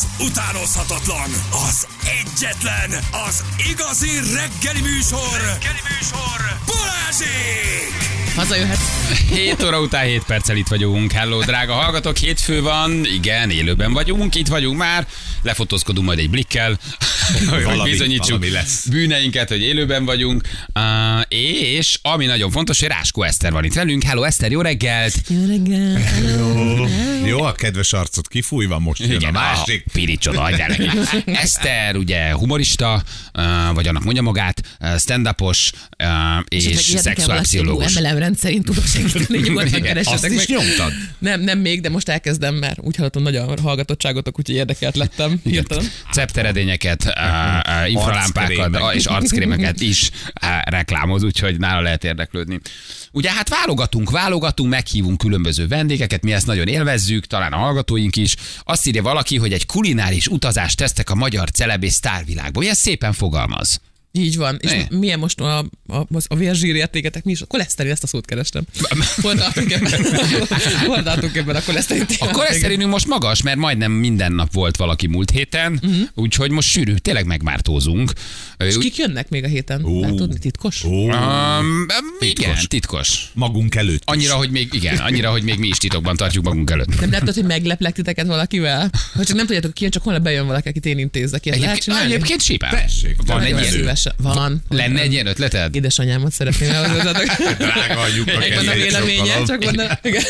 Az utánozhatatlan, az egyetlen, az igazi reggeli műsor, reggeli műsor, Balázsék! Hazajöhet. 7 óra után 7 perccel itt vagyunk. Hello, drága hallgatók, hétfő van, igen, élőben vagyunk, itt vagyunk már, lefotózkodunk majd egy blikkel, hogy Valami- bizonyítsuk valami lesz. bűneinket, hogy élőben vagyunk, uh, és ami nagyon fontos, hogy Ráskó Eszter van itt velünk. Hello, Eszter, jó reggelt! Jó reggel. Jó, jó, a kedves arcot kifújva, most jön a másik. A piricsot adjál neki. Eszter, ugye humorista, vagy annak mondja magát, stand-upos, uh, és szexuálpszichológus. MLM rendszerint tudok segíteni, nyugodtan Igen, keresetek meg. nyomtad? Nem, nem még, de most elkezdem, mert úgy hallottam nagy a hallgatottságotok, úgyhogy érdekelt lettem. Hirtelen. Cepteredényeket, infralámpákat és arckrémeket is reklámoz, úgyhogy nála lehet érdeklődni. Ugye hát válogatunk, válogatunk, meghívunk különböző vendégeket, mi ezt nagyon élvezzük, talán a hallgatóink is. Azt írja valaki, hogy egy kulináris utazást tesztek a magyar celeb és sztárvilágból. Ilyen szépen fogalmaz. Így van. És Ne. milyen most a, a, a vérzsír értéketek? Mi is? A koleszterin, ezt a szót kerestem. Hol tartunk ebben? Hol tartunk ebben a koleszterin A koleszterinünk most magas, mert majdnem minden nap volt valaki múlt héten, uh-huh. úgyhogy most sűrű, tényleg megmártózunk. És kik jönnek még a héten? Ó. Nem tudni, titkos? Ó, Um, igen, Titkos. titkos. magunk előtt is. Annyira, hogy még, igen, annyira, hogy még mi is titokban tartjuk magunk előtt. Nem látod, hogy megleplek titeket valakivel? Hogy csak nem tudjátok ki, jön, csak holnap bejön valaki, akit én intézek. Egyébként, egyébként. Tessék, Van egy ilyen. Szívesen. Van. Lenne egy ilyen ötleted? Édesanyámat szeretném elhozzátok. Drága anyuka Megvan a véleménye, csak mondom. Igen.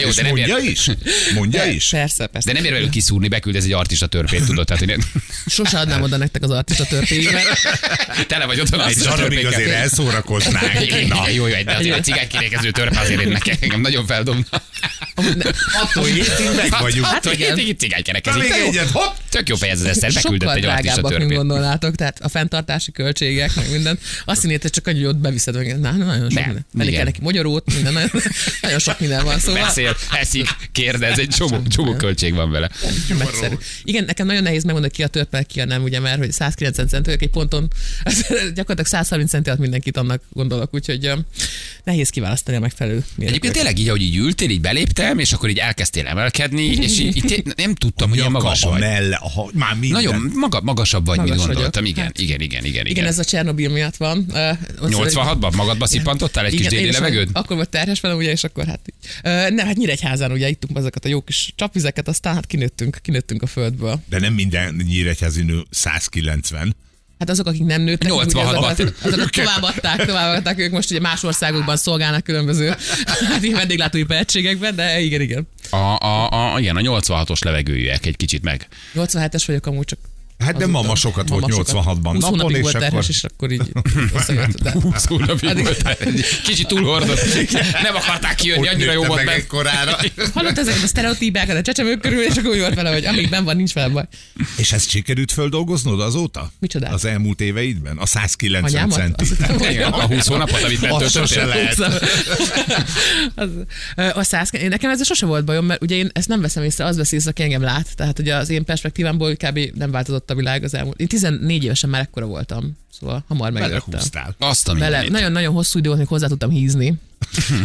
Jó, de nem mondja ér, is? Mondja is? Persze, persze. de nem ér velük kiszúrni, beküldesz egy artista törpét, tudod? Tehát, hogy Sose adnám oda nektek az artista törpéimet. tele vagy otthon Egy törpékkel. azért elszórakoznánk. Igen, Na, jó, jó, egy, de azért egy cigánykirékező törpe azért én nekem engem nagyon feldobna. attól hétig meg vagyunk. Hát, hétig cigánykerekezik. még De jó. egyet, hopp! Tök jó fejez az Eszter, beküldött Sokkal egy artista drágábbak, mint törpét. gondolnátok, tehát a fenntartási költségek, meg minden. Azt hinnéd, hogy csak annyi, hogy ott beviszed, meg Na, nagyon sok Nem, minden. Elég kell neki magyarót, minden, nagyon, nagyon sok minden van, szóval. Beszél, eszik, kérdez, egy csomó, csomó költség van vele. Megszerű. Igen, nekem nagyon nehéz megmondani, ki a törpe, ki a nem, ugye, mert hogy 190 cent vagyok egy ponton, gyakorlatilag 130 centi alatt mindenkit annak gondolok, úgyhogy nehéz kiválasztani a megfelelő Egyébként mérőt. tényleg így, ahogy így ültél, így beléptem, és akkor így elkezdtél emelkedni, és így, így nem tudtam, hogy ilyen magas vagy. melle, a, ha- már minden. Nagyon maga, magasabb vagy, mint Magas gondoltam. vagyok. Igen, Hát. igen, igen, igen, igen. Igen, ez a Csernobil miatt van. Ott 86-ban magadba szippantottál egy kis Igen, déli én is levegőt? Akkor volt terhes velem, ugye, és akkor hát. Ö, nem, hát Nyíregyházán ugye ittunk azokat a jó kis csapvizeket, aztán hát kinőttünk, kinőttünk a földből. De nem minden nyíregyházi nő 190. Hát azok, akik nem nőttek, meg, ugye 86-ban. azokat, azokat továbbadták, továbbadták, ők most ugye más országokban szolgálnak különböző hát vendéglátói tehetségekben, de igen, igen. A, a, a, igen, a 86-os levegőjűek egy kicsit meg. 87-es vagyok amúgy csak. Hát de mama sokat volt mama 86-ban 20 napon, és volt akkor... terhes, és akkor így összejött. De... 20 hónapig Addig- voltál, egy kicsit túlhordott. Nem akarták kijönni, annyira jó volt meg meg. ekkorára. Hallott ezeket a sztereotípiákat a csecsemők körül, és akkor úgy volt vele, hogy amíg ben van, nincs vele baj. És ezt sikerült földolgoznod azóta? Micsodát? Az elmúlt éveidben? A 190 Anyámat? centi. Hittem, a 20 hónapot, amit bent Az sose töltöttél. lehet. az, a száz, én nekem ez sose volt bajom, mert ugye én ezt nem veszem észre, az veszi észre, aki engem lát. Tehát ugye az én perspektívámból kb. nem változott a világ az elmúlt. Én 14 évesen már ekkora voltam, szóval hamar megjöttem. Belehúztál. Azt a Bele, nagyon-nagyon hosszú idő volt, még hozzá tudtam hízni.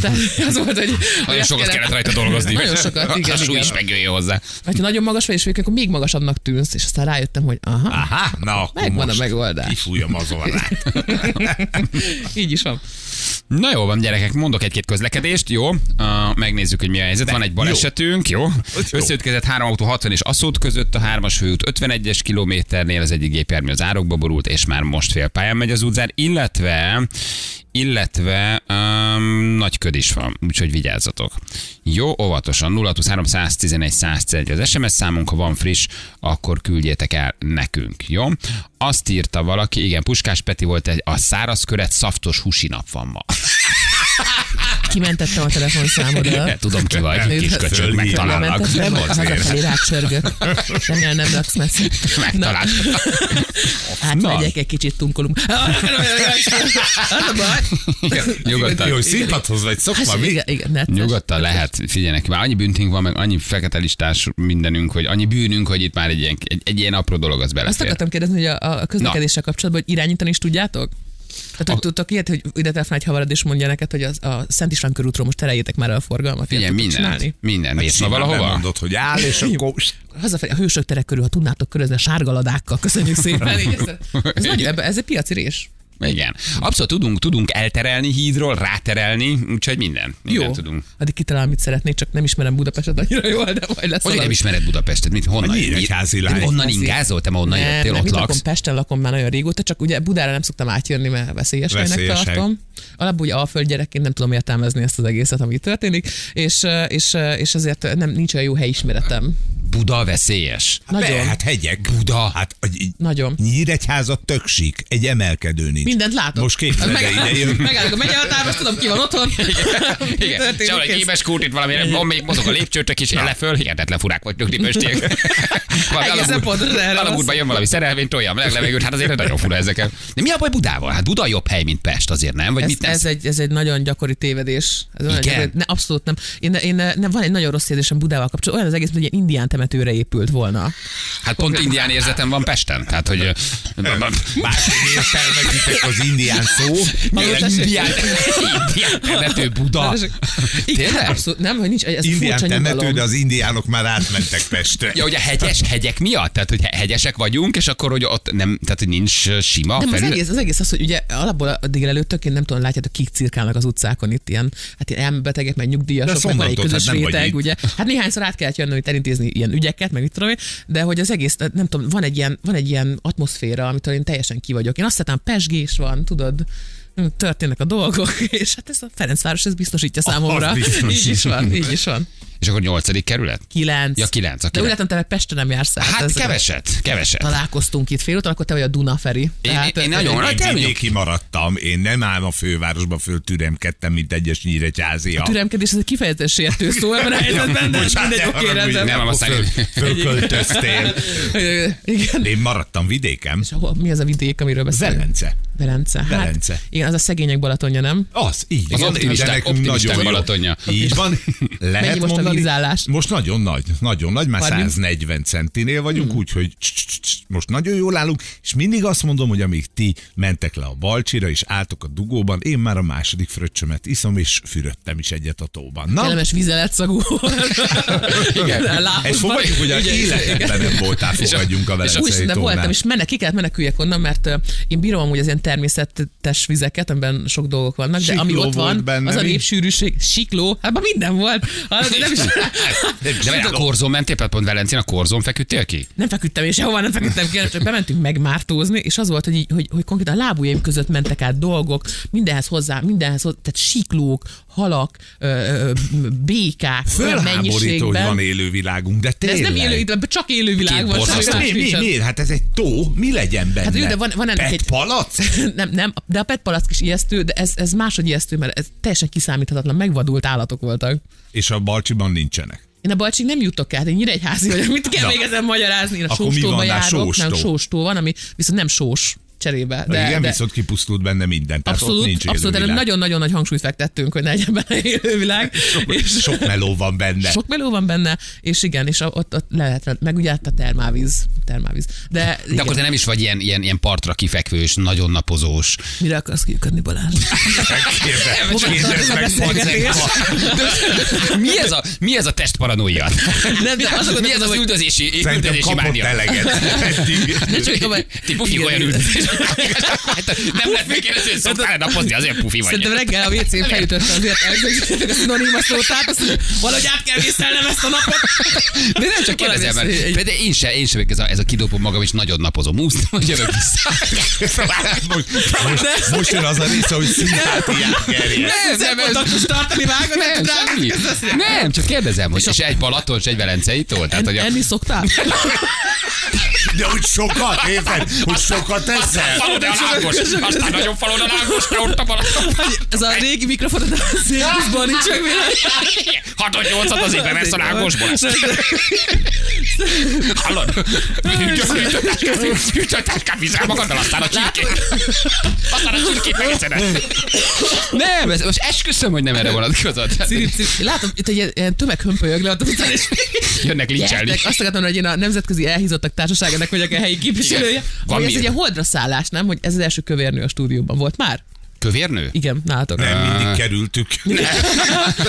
Tehát az volt, hogy... Nagyon sokat kellett rajta dolgozni. Nagyon sokat, igen, A súly igen. is megjöjjön hozzá. Vagy ha nagyon magas vagy, és akkor még magasabbnak tűnsz, és aztán rájöttem, hogy aha, Aha, na akkor Megvan a megoldás. Kifújom az orrát. így is van. Na jó van, gyerekek, mondok egy-két közlekedést, jó? Uh, megnézzük, hogy mi a helyzet. Van egy balesetünk, jó? jó. Összeütközött három autó 60 és Aszód között, a hármas főút 51-es kilométernél, az egyik gépjármű az árokba borult, és már most fél pályán megy az utcán, illetve illetve um, nagy köd is van, úgyhogy vigyázzatok. Jó, óvatosan, 023 111 111 az SMS számunk, ha van friss, akkor küldjétek el nekünk, jó? Azt írta valaki, igen, Puskás Peti volt egy, a száraz köret szaftos húsi nap van ma. Kimentettem a telefonszámodat. Tudom ki vagy, kis köcsög, megtalálnak. Nem az hazafelé rácsörgök. Remélem nem laksz messze. Megtalál. Átmegyek egy kicsit tunkolunk. Az a baj. Nyugodtan. Jó, színpadhoz vagy szokva, mi? Igen, igen, necces. Nyugodtan lehet, figyeljenek, már annyi büntünk van, meg annyi fekete listás mindenünk, hogy annyi bűnünk, hogy itt már egy ilyen, egy, egy ilyen apró dolog az Azt belefér. akartam kérdezni, hogy a, a közlekedéssel kapcsolatban, hogy irányítani is tudjátok? Tehát, hogy tudtok ilyet, hogy ide telefonál egy havarad, és mondja neked, hogy az, a Szent István körútról most tereljétek már el a forgalmat. Igen, Ilyet tudtok minden. csinálni? Minden. Mész ma Simán valahova? Mondod, hogy áll, és akkor... Hazafelé a hősök terek körül, ha tudnátok körözni a sárgaladákkal, köszönjük szépen. Így, ez, ez, nagyon, ebbe- ez egy piaci rés. Igen. Abszolút tudunk, tudunk elterelni hídról, ráterelni, úgyhogy minden. minden Jó, tudunk. addig kitalálom, mit szeretnék, csak nem ismerem Budapestet annyira jól, de majd lesz Hogy valami. nem ismered Budapestet? Mit, honnan? Nyíregyházi lány. Te Onnan ingázol? Te ma onnan nem, jöttél, nem, ott itt lakom, laksz? Pesten lakom már nagyon régóta, csak ugye Budára nem szoktam átjönni, mert veszélyes helynek Veszélyes hely. tartom. Alapból ugye alföld gyerekként nem tudom értelmezni ezt az egészet, ami történik, és, és, és ezért nem, nincs olyan jó helyismeretem. Buda veszélyes. Nagyon. Be, hát hegyek. Buda. Hát a- így- Nagyon. Nyíregyháza tök sík, egy emelkedő nincs. Mindent látok. Most képzeld el, Meg- ide jön. Megállok a megyelatárba, azt tudom, ki van otthon. Igen, Sehol egy éves kútit valami, van még mozog a lépcsőtök is, ele föl, hihetetlen furák vagytok, ti pöstiek. Egészen pontosan erre van Alagútban jön valami szerelvény, toljam le levegőt, hát azért nagyon fura ezeket. De mi a baj Budával? Hát Buda jobb hely, mint Pest, azért nem? Vagy Ez, mit ez, egy, ez egy nagyon gyakori tévedés. Ez Igen? gyakori, ne, abszolút nem. Én, én, nem, van egy nagyon rossz érzésem Budával kapcsolatban. Olyan az egész, hogy egy indián temetőre épült volna. Hát pont indián érzetem van Pesten. Tehát, hogy Máshogy értelmezitek az indián szó. Indián, indián temető Buda. Tényleg? abszolút nem, hogy nincs, ez Indián temető, de az indiánok már átmentek Pestre. Ja, hogy a hegyes hegyek miatt? Tehát, hogy hegyesek vagyunk, és akkor, hogy ott nem, tehát, hogy nincs sima Nem, az egész, az egész az, hogy ugye alapból a délelőttök, én nem tudom, látjátok, kik cirkálnak az utcákon itt ilyen, hát ilyen elmebetegek, meg nyugdíjasok, meg van egy közös hát nem vagy réteg, ugye. Hát néhányszor át kellett jönnöm, hogy elintézni ilyen ügyeket, meg mit tudom én, de hogy az egész, nem tudom, van egy ilyen, van egy ilyen atmoszféra, amitől én teljesen ki vagyok. Én azt hittem, pesgés van, tudod, történnek a dolgok, és hát ez a Ferencváros ez biztosítja számomra. Az biztos. Így is van, így is van. És akkor nyolcadik kerület? Kilenc. Ja, kilenc, a De úgy kilenc. látom, te meg Pesten nem jársz át. Hát keveset, keveset. Találkoztunk itt félúton, akkor te vagy a Duna Feri. Én- én nagyon- Én kell vidéki maradtam, én nem állom a fővárosba föl türemkedtem, mint egyes nyíregyházia. A türemkedés ez egy kifejezetten sértő szó ebben a helyzetben, de mindegy, oké, rendben. Nem, aztán- föl- Fölköltöztél. Igen. Én maradtam vidéken. És mi az a vidék, amiről beszélünk? Velence. Velence. Hát, Velence. igen, az a szegények Balatonja, nem? Az, így Az van. optimisták- optimisták nagyon. Balatonja. Így van. Lehet Mennyi most a mondani, vízállás? Most nagyon nagy, nagyon nagy, már 30? 140 centinél vagyunk, úgyhogy cs- cs- most nagyon jól állunk, és mindig azt mondom, hogy amíg ti mentek le a Balcsira, és álltok a dugóban, én már a második fröccsömet iszom, és fürödtem is egyet a tóban. Na, Kellemes vizeletszagú. Igen. ezt fogadjuk, hogy az életedben nem voltál, fogadjunk a Úgy, Velencei de voltam, és menek, ki kellett meneküljek onnan, mert én bírom amúgy az ilyen természetes vizeket, amiben sok dolgok vannak, de ami ott van, benne, az a mi? népsűrűség, sikló, hát minden volt. Hát nem is, De várj, a korzón mentél, pont Velencén a korzón feküdtél ki? nem feküdtem, és sehova nem feküdtem ki, csak bementünk megmártózni, és az volt, hogy, így, hogy, hogy konkrétan a lábujjaim között mentek át dolgok, mindenhez hozzá, mindenhez hozzá, tehát siklók, halak, ö, ö, békák, Fölháborító, hogy van élővilág, de De ez tényleg. nem élő, itt csak élő világ Két van. Mi, mi, miért? Hát ez egy tó, mi legyen benne? Hát jó, de van- van ennek Pet egy- palac? nem, nem, de a PET palack is ijesztő, de ez, ez máshogy ijesztő, mert ez teljesen kiszámíthatatlan, megvadult állatok voltak. És a Balcsiban nincsenek. Én a balcsig nem jutok át, én nyíregyházi vagyok, mit kell Na. még ezen magyarázni? Én a sóstóba járok, nem sóstó? sóstó van, ami viszont nem sós cserébe. De, igen, de viszont kipusztult benne minden. Tehát ott abszolút, nincs abszolút, erre nagyon-nagyon nagy hangsúlyt fektettünk, hogy ne legyen benne élővilág. és Sok meló van benne. sok meló van benne, és igen, és ott, ott lehet, meg ugye hát a termálvíz, termálvíz. De, De igen, akkor te nem is vagy ilyen, ilyen, ilyen partra kifekvős, nagyon napozós. mire akarsz kikötni, Balázs? Mi ez a, mi ez a testparanoia? Nem, de azok Mi ez az üldözési, Szerintem üldözési kapott mánia? eleget. Ne csak tovább- Ti pufi Igen, olyan igen. Nem lehet megkérdezni, hogy szoktál napozni, azért pufi vagy. Szerintem reggel a WC-n felütötte azért elkezdődtek a szinonima szót, tehát azt mondja, valahogy át kell vészelnem ezt a napot. De nem csak kérdezem, mert ez- de én se, én se vagyok ez a, ez a kidobom magam, és nagyon napozom. Úsztam, hogy jövök vissza. most, most, most jön az a része, hogy szimpátiát kerjes. Nem, nem, ez, tartani vágod, nem, semmi. Nem, csak kérdezem, hogy és egy Balaton, és egy Velencei tól. Tehát, hogy a, Enni szoktál? De hogy sokat, érted? Hogy sokat eszel? falod a lángos, aztán nagyon falod a lángos, te ott a. Ez a régi mikrofon a szélbuszból nincs meg véle. 6 8 az éppen ezt a lágosból. Hallod? Hűtőtáskát viszel magaddal, aztán a csirkét. Aztán a csirkét megeszed. Nem, ez, most esküszöm, hogy nem erre vonatkozott. Látom, itt egy ilyen- ilyen tömeg hömpölyög le utcán, és Jönnek lincselni. Azt akartam, hogy én a Nemzetközi Elhízottak Társaságának vagyok a helyi képviselője. Van ez egy holdra szállás, nem? Hogy ez az első kövérnő a stúdióban volt már? Kövérnő? Igen, nálatok. Nem mindig kerültük.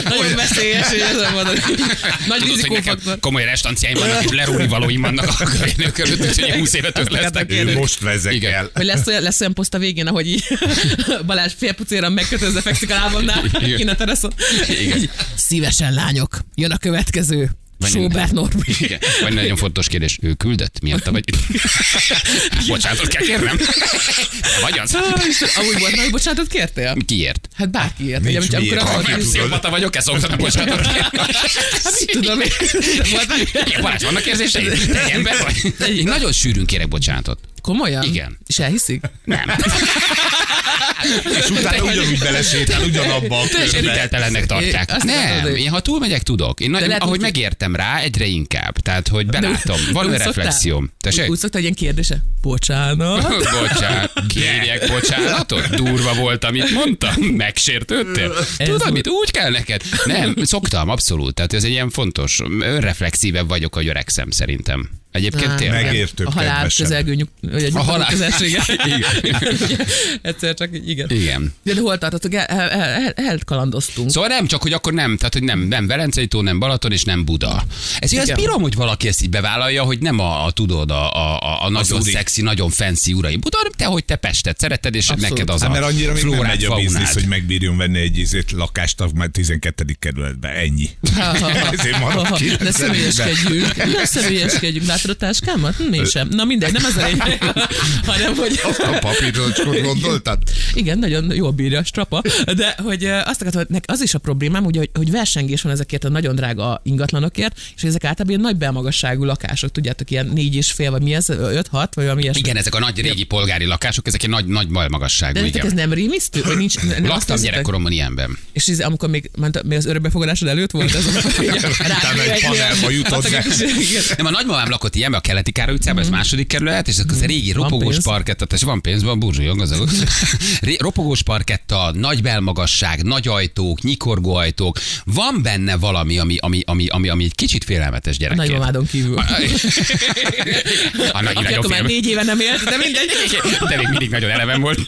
Nagyon veszélyes, hogy ezen mondani. Nagy Tudod, hogy nekem rizikófaktor. komoly restanciáim vannak, és lerúni valóim vannak a kövérnő körül, úgyhogy 20 évet ott lesznek. Ő most vezek Igen. el. Hogy lesz olyan, lesz olyan poszt a végén, ahogy így Balázs félpucéra megkötözve fekszik a lábamnál, kint a teraszon. Igen. Szívesen lányok, jön a következő. Sobert Norbi. Igen. Vagy nagyon fontos kérdés, ő küldött? Miatta vagy? Bocsánatot kell kérnem? Vagy az? Amúgy volt, nagy bocsánatot kértél? Kiért? Hát bárkiért. Nincs Ugye, amikor miért. akarod, Nem pszichopata vagyok, ezt szoktam bocsánatot kérni. Hát mit tudom én. Igen, Balázs, vannak érzéseid? Te ember vagy? Nagyon sűrűn kérek bocsánatot. Komolyan? Igen. És elhiszik? Nem. És utána ugyanúgy belesétál ugyanabba a körbe. hitellennek tartják. Azt Nem, én ha túlmegyek, tudok. Én nagyon, lehet, ahogy hogy- megértem rá, egyre inkább. Tehát, hogy belátom. Van olyan reflexióm. Tessék? úgy szoktál, hogy ilyen kérdése? Bocsánat. Bocsánat, kérjek bocsánatot? Durva volt, amit mondtam? Megsértődtél? Tudod, mit? Úgy kell neked? Nem, szoktam, abszolút. Tehát ez egy ilyen fontos, önreflexívebb vagyok, hogy öregszem szerintem. Egyébként Á, tényleg. Megértőbb, A halál közelgő A halál- közelsége. Egyszer csak így, igen. Igen. De, de hol tartottuk? El, el, el, elkalandoztunk. Szóval nem, csak hogy akkor nem, tehát hogy nem, nem Velencei tó, nem Balaton és nem Buda. Ez Igen. bírom, hogy valaki ezt így bevállalja, hogy nem a, a tudod, a, a, a, a nagyon uri. szexi, nagyon fancy urai Buda, hanem te, hogy te Pestet szereted, és Abszolút. neked az Hát a mert annyira még nem megy a biznisz, hogy megbírjon venni egy izét lakást a már 12. kerületben. Ennyi. Ezért marad ki. Ne személyeskedjünk. Ne személyeskedjünk. Látod a táskámat? Hm, Én sem. Na mindegy, nem ez a lényeg, hanem hogy... A papírocskot gondoltad? Igen, nagyon jól bírja a strapa, de hogy azt akartam, hogy az is a problémám, hogy, hogy versengés van ezekért a nagyon drága ingatlanokért, és ezek általában ilyen nagy belmagasságú lakások, tudjátok, ilyen négy és fél, vagy mi ez, öt, hat, vagy valami ilyesmi. Igen, ezek a nagy régi polgári lakások, ezek egy nagy, nagy magasságú, De igen. ez nem rémisztő? Vagy nincs, nem azt Laktam gyerekkoromban ilyenben. És ez, amikor még, még az örökbefogadásod előtt volt ez? Utána egy panelba jutott be. Igen. Nem, a nagymamám lakott ilyenbe a keleti Károly utcában, ez második kerület, és ez a régi Van ropogós parketta, és van pénz, van burzsúlyog. Ré- ropogós parketta, nagy belmagasság, nagy ajtók, nyikorgó ajtók. Van benne valami, ami, ami, ami, ami, ami egy kicsit félelmetes A gyerekként. nagymamádon kívül. A nagy, Aki akkor már négy éve nem élt, de mindegy. De még mindig nagyon eleven volt.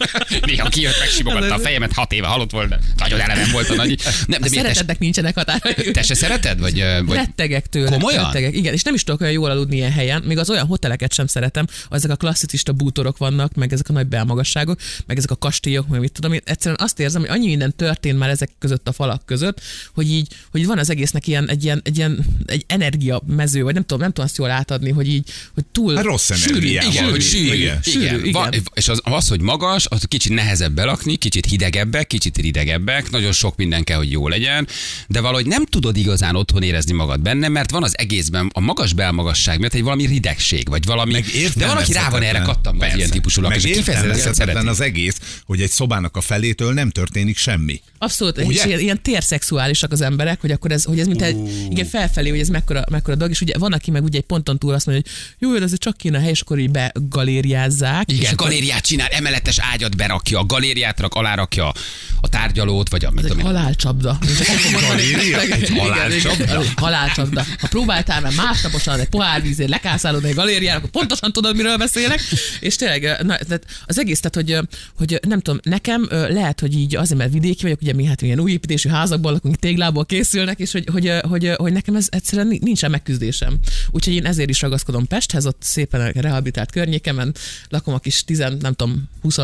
Néha kijött, megsimogatta a fejemet, hat éve halott volt, de nagyon eleven volt a nagy. Nem, de A szeretetnek nincsenek határai. te se szereted? Vagy, vagy Rettegek tőle. Komolyan? Rettegek. Igen, és nem is tudok olyan jól aludni ilyen helyen. Még az olyan hoteleket sem szeretem. Ezek a klasszicista bútorok vannak, meg ezek a nagy belmagasságok, meg ezek a kastélyok, meg mit tudom én. Egyszerűen azt érzem, hogy annyi minden történt már ezek között a falak között, hogy így, hogy van az egésznek ilyen, egy ilyen, egy ilyen egy energia mező, vagy nem tudom, nem tudom azt jól átadni, hogy így, hogy túl Hát rossz sűrű. Igen, hogy sűrű. Igen. Igen. Sűrű, igen. és az, az, hogy magas, az kicsit nehezebb belakni, kicsit hidegebbek, kicsit ridegebbek, nagyon sok minden kell, hogy jó legyen, de valahogy nem tudod igazán otthon érezni magad benne, mert van az egészben a magas belmagasság miatt egy valami ridegség, vagy valami. Meg de van, aki rá van erre kattam, az ilyen típusú lakás, kifejezetten az egész, hogy egy szobának a felétől nem történik semmi. Abszolút, Ugye? és ilyen, ilyen térszexuálisak az emberek, hogy akkor ez, hogy ez mint egy, igen, felfelé, hogy ez mekkora, mekkora dolog, és ugye van, aki meg ugye egy ponton túl azt mondja, hogy jó, ez csak kéne a hely, és akkor így begalériázzák. és Igen, akkor galériát csinál, emeletes ágyat berakja, a galériát rak, alárakja a tárgyalót, vagy a mit Ez egy halálcsapda. Galéria? Egy halálcsapda? Halálcsapda. Ha próbáltál már másnaposan egy pohár vízért lekászálod egy galériára, akkor pontosan tudod, miről beszélek. És tényleg, na, tehát az egész, tehát, hogy, hogy nem tudom, nekem lehet, hogy így azért, mert vidéki vagyok, ugye mi hát ilyen új építésű házakban lakunk, téglából készülnek, és hogy, hogy, hogy, hogy nekem ez egyszerűen ni- nincsen megküzdésem. Úgyhogy én ezért is ragaszkodom Pesthez, ott szépen a rehabilitált környékemen lakom a kis 10, nem tudom, 20,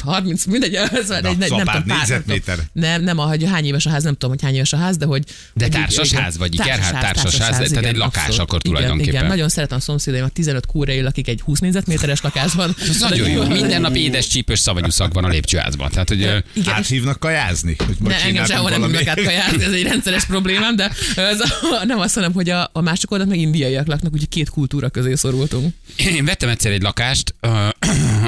30, mindegy, ez Na, egy, nem, nem tudom, pár nem tudom. Nem, nem, a, hogy hány éves a ház, nem tudom, hogy hány éves a ház, de hogy... De hogy így- társasház, igen. vagy ikerház, társasház, tehát egy lakás abszolút. akkor Igen, tulajdonképpen. Igen, nagyon szeretem a szomszédaimat, 15 kúra él, akik egy 20 négyzetméteres lakásban. Ez nagyon jó. Minden nap édes csípős szavanyú szag van a lépcsőházban. Tehát, hogy Igen, Áthívnak kajázni? Hogy ne, engem sehol nem valami- tudnak átkajázni, ez egy rendszeres problémám, de ez a, nem azt mondom, hogy a, a másik oldalt meg indiaiak laknak, úgyhogy két kultúra közé szorultunk. Én vettem egyszer egy lakást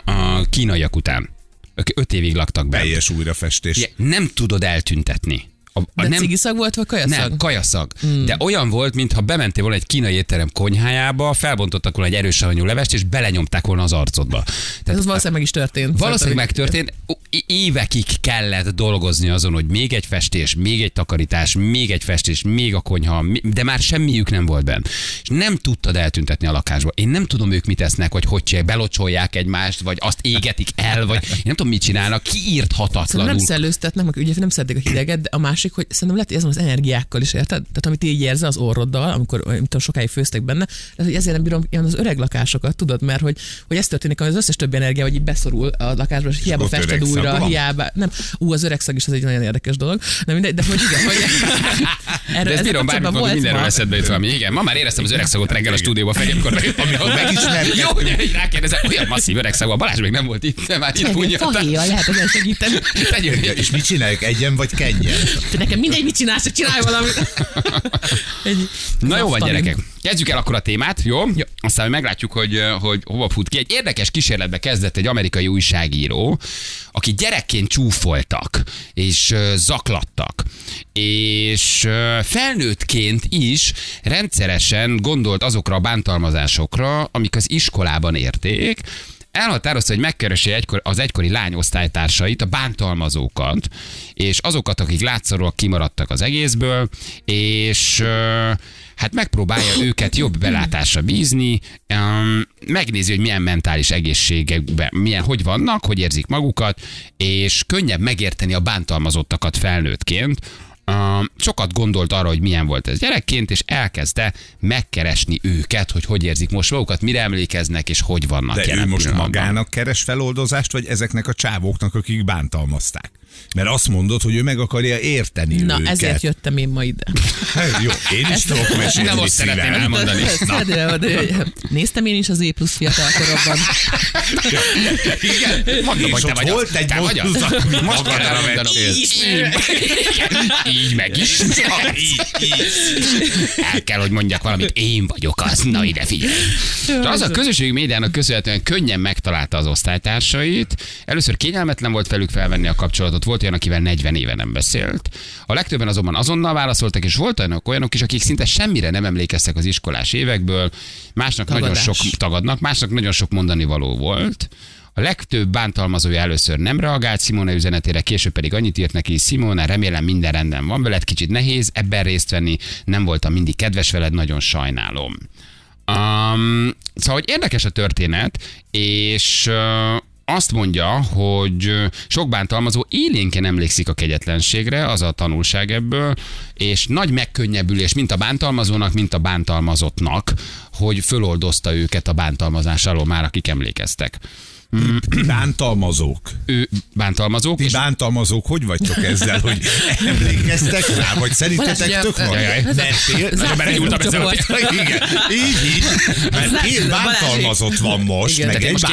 a kínaiak után. Ők öt évig laktak be. Teljes újrafestés. Ugye, nem tudod eltüntetni A, a De nem, cigiszag volt, vagy kajaszag? nem, kajaszag. Hmm. De olyan volt, mintha bementél volna egy kínai étterem konyhájába, felbontottak volna egy erős savanyú levest, és belenyomták volna az arcodba. Ez Tehát az valószínűleg meg is történt. Valószínűleg megtörtént. Évekig kellett dolgozni azon, hogy még egy festés, még egy takarítás, még egy festés, még a konyha, de már semmiük nem volt benne. És nem tudtad eltüntetni a lakásba. Én nem tudom ők mit esznek, vagy hogy csinálják, belocsolják egymást, vagy azt égetik el, vagy én nem tudom mit csinálnak, Szerintem nem kiírthatatlanul. szellőztetnek, meg ugye nem szeretik a hideget, de a másik, hogy szerintem lehet, hogy ez van az energiákkal is, érted? Tehát amit így érzel az orroddal, amikor nem tudom, sokáig főztek benne, lehet, hogy ezért nem bírom ilyen az öreg lakásokat, tudod, mert hogy, hogy ez történik, hogy az összes többi energia, hogy így beszorul a lakásba, és hiába fested öreg szag újra, van? hiába, nem, ú, az öreg szag is az egy nagyon érdekes dolog, nem mindegy, de hogy igen, hogy erről, De ez bírom, bármit mondani, volt mindenről ma- eszedbe jut valami. Igen, ma már éreztem az öregszagot reggel a stúdióba felé, amikor megismerkedtünk. Jó, hogy rákérdezem, olyan masszív öregszag van. Balázs még nem volt itt, de már itt. Fahéjjal lehet ezen segíteni. És mit csináljuk, egyen vagy kenjen? Te nekem mindegy, mit csinálsz, csak csinálj valamit. Ennyi. Na jó van, gyerekek. Kezdjük el akkor a témát, jó? jó. Aztán meglátjuk, hogy, hogy hova fut ki. Egy érdekes kísérletbe kezdett egy amerikai újságíró, aki gyerekként csúfoltak, és zaklattak, és felnőttként is rendszeresen gondolt azokra a bántalmazásokra, amik az iskolában érték, elhatározta, hogy megkeresi egykor, az egykori lány osztálytársait, a bántalmazókat, és azokat, akik látszólag kimaradtak az egészből, és hát megpróbálja őket jobb belátásra bízni, megnézi, hogy milyen mentális egészségekben, milyen, hogy vannak, hogy érzik magukat, és könnyebb megérteni a bántalmazottakat felnőttként, sokat gondolt arra, hogy milyen volt ez gyerekként, és elkezdte megkeresni őket, hogy hogy érzik most magukat, mire emlékeznek, és hogy vannak De jelen ő most magának keres feloldozást, vagy ezeknek a csávóknak, akik bántalmazták? Mert azt mondod, hogy ő meg akarja érteni Na, őket. ezért jöttem én ma ide. Jó, én is tudok mesélni Nem azt szeretném szívem. elmondani. Szeretném elmondani, hogy Néztem én is az E plusz fiatalkoromban. Igen, mondom, hogy te vagy volt egy amit Most kell. Így, így meg is. El kell, hogy mondjak valamit, én vagyok az. Na ide figyelj. De az a közösségi médiának köszönhetően könnyen megtalálta az osztálytársait. Először kényelmetlen volt velük felvenni a kapcsolatot, volt olyan, akivel 40 éve nem beszélt. A legtöbben azonban azonnal válaszoltak, és volt olyanok, olyanok is, akik szinte semmire nem emlékeztek az iskolás évekből, másnak nagyon Tagadás. sok tagadnak, másnak nagyon sok mondani való volt. A legtöbb bántalmazója először nem reagált Simona üzenetére, később pedig annyit írt neki, Simona, remélem minden rendben van veled, kicsit nehéz ebben részt venni, nem voltam mindig kedves veled, nagyon sajnálom. Um, szóval, hogy érdekes a történet, és uh, azt mondja, hogy sok bántalmazó élénken emlékszik a kegyetlenségre, az a tanulság ebből, és nagy megkönnyebbülés, mint a bántalmazónak, mint a bántalmazottnak, hogy föloldozta őket a bántalmazás alól már, akik emlékeztek. Ti Bántalmazók. Ő bántalmazók, Ti és bántalmazók hogy vagytok ezzel, hogy emlékeztek rá, vagy Balázs, szerintetek ugye, tök van? Jajjaj. Mert Facebook ezzel igen, így, így. Mert két bántalmazott van most, Igen. meg egy most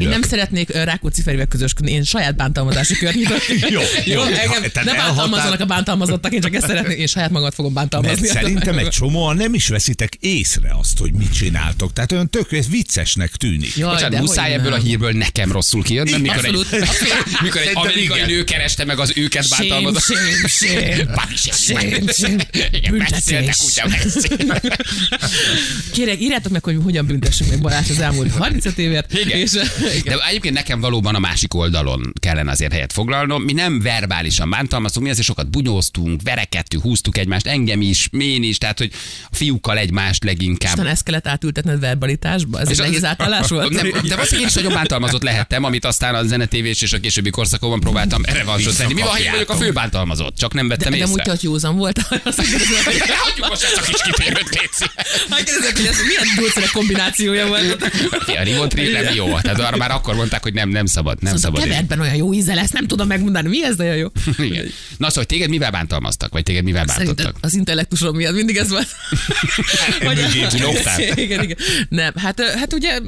Én nem szeretnék Rákóczi Ferivel közösködni, én saját bántalmazási kört nyitok. Jó, jó. engem ne bántalmazzanak a bántalmazottak, én csak ezt szeretném, én saját magamat fogom Mert bántalmazni. szerintem egy csomóan nem is veszitek észre azt, hogy mit csináltok. Tehát olyan tök ez viccesnek tűnik. Jaj, Bocsánat, de muszáj ebből a nem. hírből nekem rosszul kijönni, mikor egy, mikor egy amerikai igen. nő kereste meg az őket sem. Shame, shame. Igen, Büntetés. beszéltek, beszél. Kérek, írjátok meg, hogy hogyan büntessük meg Balázs az elmúlt 35 évet. Igen. És, De egyébként nekem valóban a másik oldalon kellene azért helyet foglalnom. Mi nem verbálisan bántalmaztunk, mi azért sokat bunyóztunk, verekedtünk, húztuk egymást, engem is, én is, tehát hogy a fiúkkal egymást leginkább. aztán ezt kellett átültetned verbalitásba? Ez egy az- nehéz átállás volt? Nem, de valószínűleg is nagyon bántalmazott lehettem, amit aztán a zenetévés és a későbbi korszakokban próbáltam revansot tenni. Mi van, hogy én vagyok a fő bántalmazott? Csak nem De, vettem de észre. úgy, hogy józan volt. Hogy- Hagyjuk most ezt a kis kitérőt, Léci. azt kérdezem, hogy ez milyen gyógyszerek kombinációja volt. A Rivotril nem jó. Tehát arra már akkor mondták, hogy nem, nem szabad, nem a szabad. kevertben olyan jó íze lesz, nem tudom megmondani, mi ez olyan jó. Igen. Na szóval, hogy téged mivel bántalmaztak? Vagy téged mivel bántottak? az intellektusom miatt mindig ez volt. Kilógtál? igen, igen. Nem, hát, hát ugye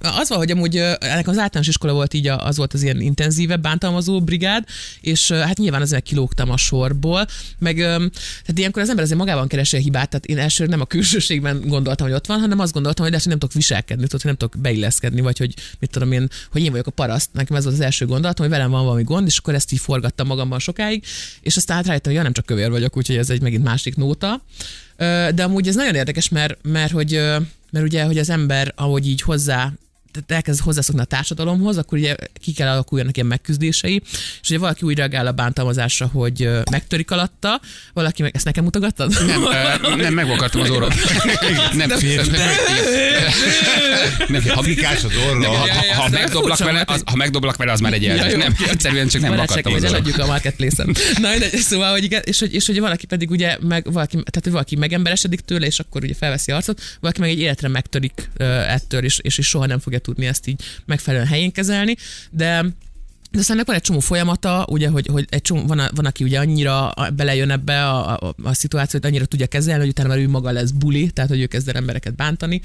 az van, hogy amúgy ennek az általános iskola volt így, az volt az ilyen intenzívebb bántalmazó brigád, és hát nyilván azért kilógtam a sorból, meg tehát ilyenkor az ember azért magában keresi a hibát, tehát én elsőre nem a külsőségben gondoltam, hogy ott van, hanem azt gondoltam, hogy lehet, hogy nem tudok viselkedni, tudod, hogy nem tudok beilleszkedni, vagy hogy mit tudom én, hogy én vagyok a paraszt. Nekem ez volt az első gondolatom, hogy velem van valami gond, és akkor ezt így forgattam magamban sokáig, és aztán rájöttem, hogy ja, nem csak kövér vagyok, úgyhogy ez egy megint másik nóta. De amúgy ez nagyon érdekes, mert, mert hogy mert ugye, hogy az ember, ahogy így hozzá elkezd hozzászokni a társadalomhoz, akkor ugye ki kell alakuljanak ilyen megküzdései, és ugye valaki úgy reagál a bántalmazásra, hogy megtörik alatta, valaki meg, ezt nekem mutogattad? Nem, ö, nem megvakartam az orrot. Nem, ha, Fikás az orra. ha, megdoblak vele, az, ha megdoblak vele, az már egy jelzés. Nem, egyszerűen csak nem vakartam az eladjuk a marketplace-en. Na, szóval, hogy igen, és hogy, és hogy valaki pedig ugye, meg valaki, tehát hogy valaki megemberesedik tőle, és akkor ugye felveszi arcot, valaki meg egy életre megtörik ettől, és, és, és soha nem fogja tudni ezt így megfelelően helyén kezelni, de de aztán ennek van egy csomó folyamata, ugye, hogy, hogy egy csomó, van, van, aki ugye annyira belejön ebbe a, a, a szituációt, annyira tudja kezelni, hogy utána már ő maga lesz buli, tehát hogy ő kezd el embereket bántani.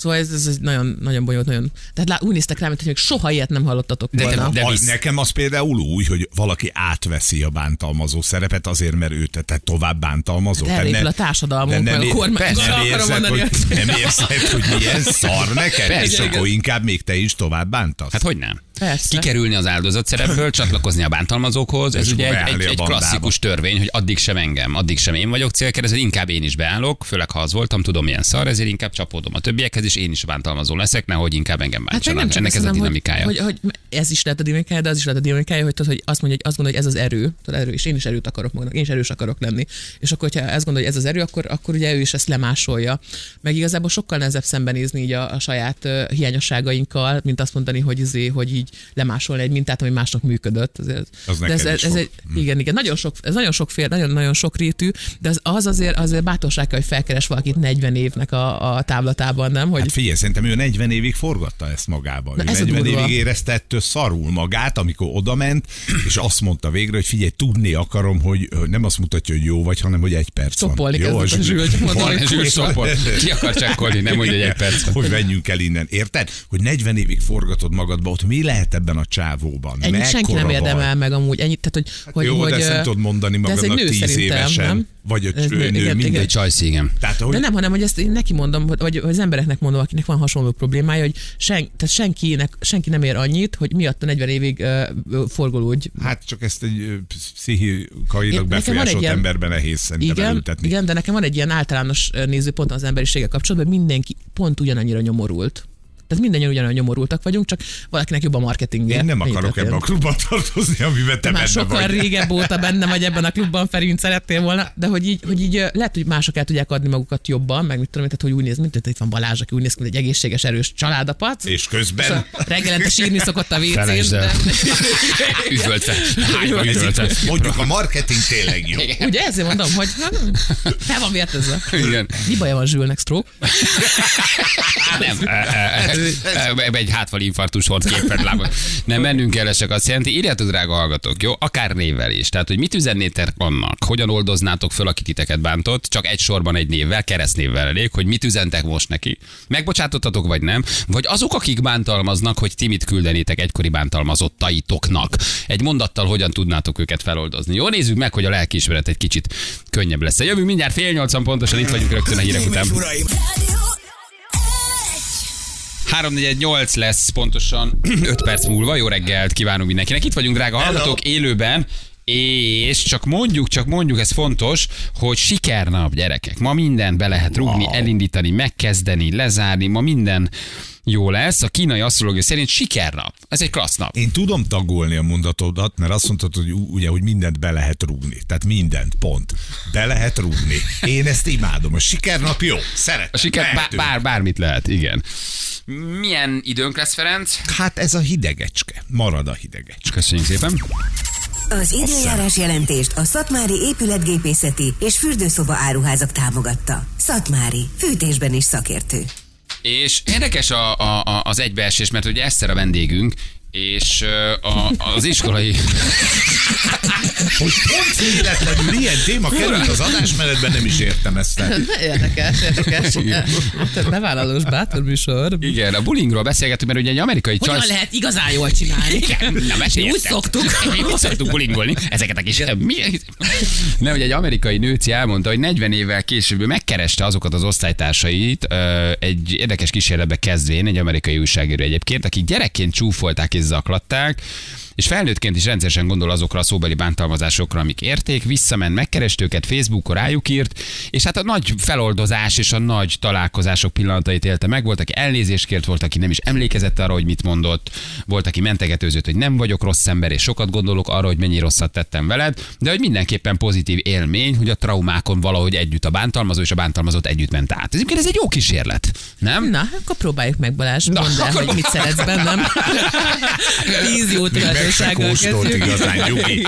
Szóval ez, ez, ez nagyon, nagyon bonyolult, nagyon. Tehát lá, úgy néztek rám, hogy még soha ilyet nem hallottatok De- volna. de- Az, visz- nekem az például úgy, hogy valaki átveszi a bántalmazó szerepet azért, mert ő te, te tovább bántalmazó. Hát Te elépül ne- a társadalmunk, de nem meg a kormány. persze, nem érzed, mondani, hogy, nem érzed, hogy milyen szar neked, Persze, és akkor inkább még te is tovább bántasz. Hát hogy nem? Persze. Kikerülni az áldozat szerepből, csatlakozni a bántalmazókhoz, ez És ugye egy, egy, a egy klasszikus törvény, hogy addig sem engem, addig sem én vagyok célkeresztő, inkább én is beállok, főleg ha az voltam, tudom milyen szar, ezért inkább csapódom a többiekhez, és én is bántalmazó leszek, nehogy inkább engem Hát bántsanak. nem csak Ennek ez a dinamikája. Hogy, hogy, hogy, ez is lehet a dinamikája, de az is lehet a dinamikája, hogy, tudod, hogy azt mondja, hogy azt gondolja, hogy ez az erő, tudod, erő, és én is erőt akarok magamnak, én is erős akarok lenni. És akkor, hogyha ezt gondolja, hogy ez az erő, akkor, akkor ugye ő is ezt lemásolja. Meg igazából sokkal nehezebb szembenézni így a, a saját uh, hiányosságainkkal, mint azt mondani, hogy, izé, hogy így lemásolni egy mintát, ami másnak működött. Azért, Az de ez, ez, fog. egy, igen, igen, nagyon sok, ez nagyon sok fél, nagyon, nagyon sok rétű, de az, az azért, azért bátorság kell, hogy felkeres valakit 40 évnek a, a távlatában, nem? Hogy, Hát figyelj, szerintem ő 40 évig forgatta ezt magában. Na ő ez a 40 durva. évig érezte ettől szarul magát, amikor odament, és azt mondta végre, hogy figyelj, tudni akarom, hogy hogy nem azt mutatja, hogy jó vagy, hanem hogy egy perc Szopolni van. kezdett a és- zsűl, csak mondom, Van, hogy zsűr szopor. Ki akar csekkolni, nem hogy egy perc. hogy menjünk el innen. Érted? Hogy 40 évig forgatod magadba, ott mi lehet ebben a csávóban? Ennyit senki nem érdemel meg amúgy. Ennyit, tehát, hogy, hogy, Jó, hogy, de ezt nem tudod mondani magadnak nő 10 szerintem, évesen. nem? Vagy a nő, igen, mindegy. igen. Egy csajsz, igen. Tehát, hogy De nem, hanem hogy ezt én neki mondom, hogy- vagy az embereknek mondom, akinek van hasonló problémája, hogy sen, tehát senkinek, senki nem ér annyit, hogy miatta 40 évig uh, forgolódj. Hát csak ezt egy pszichikailag befolyásolt ilyen- emberben nehéz szerintem Igen, elültetni. igen, de nekem van egy ilyen általános nézőpont az emberiséggel kapcsolatban, hogy mindenki pont ugyanannyira nyomorult. Tehát mindannyian ugyanolyan nyomorultak vagyunk, csak valakinek jobb a marketingje. Én nem akarok történt. ebbe a klubban tartozni, amiben te Te már benne sokkal vagy. régebb óta benne vagy ebben a klubban, Feri, mint szerettél volna, de hogy így, hogy így lehet, hogy mások el tudják adni magukat jobban, meg mit tudom, én, tehát hogy úgy néz, mint hogy itt van Balázs, aki úgy néz ki, mint egy egészséges, erős családapac. És közben Reggelente sírni szokott a. WC-n. Üvöltve. Hányba üvöltve. mondjuk a marketing tényleg jó. Ugye ezért mondom, hogy hát, fel van vértezve. Igen. Mi baja van Zsülnek, stroke? Nem, e, e, egy hátval infarktus volt képen lábon. Nem, mennünk kell, csak azt jelenti, írjátok, drága hallgatók, jó? Akár névvel is. Tehát, hogy mit üzennétek annak, hogyan oldoznátok föl, aki titeket bántott, csak egy sorban egy névvel, keresztnévvel elég, hogy mit üzentek most neki. Megbocsátottatok, vagy nem? Vagy azok, akik bántalmaznak, hogy ti mit küldenétek egykori bántalmazottaitoknak. Egy mondattal hogyan tudnátok őket feloldozni. Jó, nézzük meg, hogy a lelkiismeret egy kicsit könnyebb lesz. Jövünk mindjárt fél nyolcan pontosan, itt vagyunk rögtön a hírek után. Uraim, 348 lesz pontosan 5 perc múlva. Jó reggelt kívánunk mindenkinek. Itt vagyunk, drága hallgatók, élőben. És csak mondjuk, csak mondjuk, ez fontos, hogy sikernap, gyerekek. Ma mindent be lehet rúgni, wow. elindítani, megkezdeni, lezárni. Ma minden jó lesz. A kínai asztrológia szerint sikernap. Ez egy klassz nap. Én tudom tagolni a mondatodat, mert azt mondtad, hogy ugye, hogy mindent be lehet rúgni. Tehát mindent, pont. Be lehet rúgni. Én ezt imádom. A sikernap jó. Szeretem. A siker bár, bár, bármit lehet, igen. Milyen időnk lesz, Ferenc? Hát ez a hidegecske. Marad a hidegecske. Köszönjük szépen. Az időjárás jelentést a Szatmári épületgépészeti és fürdőszoba áruházak támogatta. Szatmári, fűtésben is szakértő. És érdekes a, a, a, az egybeesés, mert ugye Eszter a vendégünk, és a, az iskolai... Hogy pont véletlenül ilyen téma került az adásmenetben, nem is értem ezt. el. Érdekes, érdekes. Hát, Bevállalós bátor műsor. Igen, a bullyingról beszélgetünk, mert ugye egy amerikai Hogyan csaj... lehet igazán jól csinálni? Igen, na mesélj Úgy szoktuk. Mi úgy szoktuk bulingolni, ezeket a kis... Mi? Nem, hogy egy amerikai nőci elmondta, hogy 40 évvel később megkereste azokat az osztálytársait egy érdekes kísérletbe kezdvén, egy amerikai újságíró egyébként, akik gyerekként csúfolták és zaklatták, és felnőttként is rendszeresen gondol azokra a szóbeli bántalmazásokra, amik érték, visszament, megkerest őket, Facebookon rájuk írt, és hát a nagy feloldozás és a nagy találkozások pillanatait élte meg. Volt, aki elnézést kért, volt, aki nem is emlékezett arra, hogy mit mondott, volt, aki mentegetőzött, hogy nem vagyok rossz ember, és sokat gondolok arra, hogy mennyi rosszat tettem veled, de hogy mindenképpen pozitív élmény, hogy a traumákon valahogy együtt a bántalmazó és a bántalmazott együtt ment át. Ez, ez egy jó kísérlet, nem? Na, akkor próbáljuk meg, Balázs. Mondd el, hogy mit szeretsz bennem. Tíz jó Még meg se kóstolt kezdjük. igazán, Gyugi.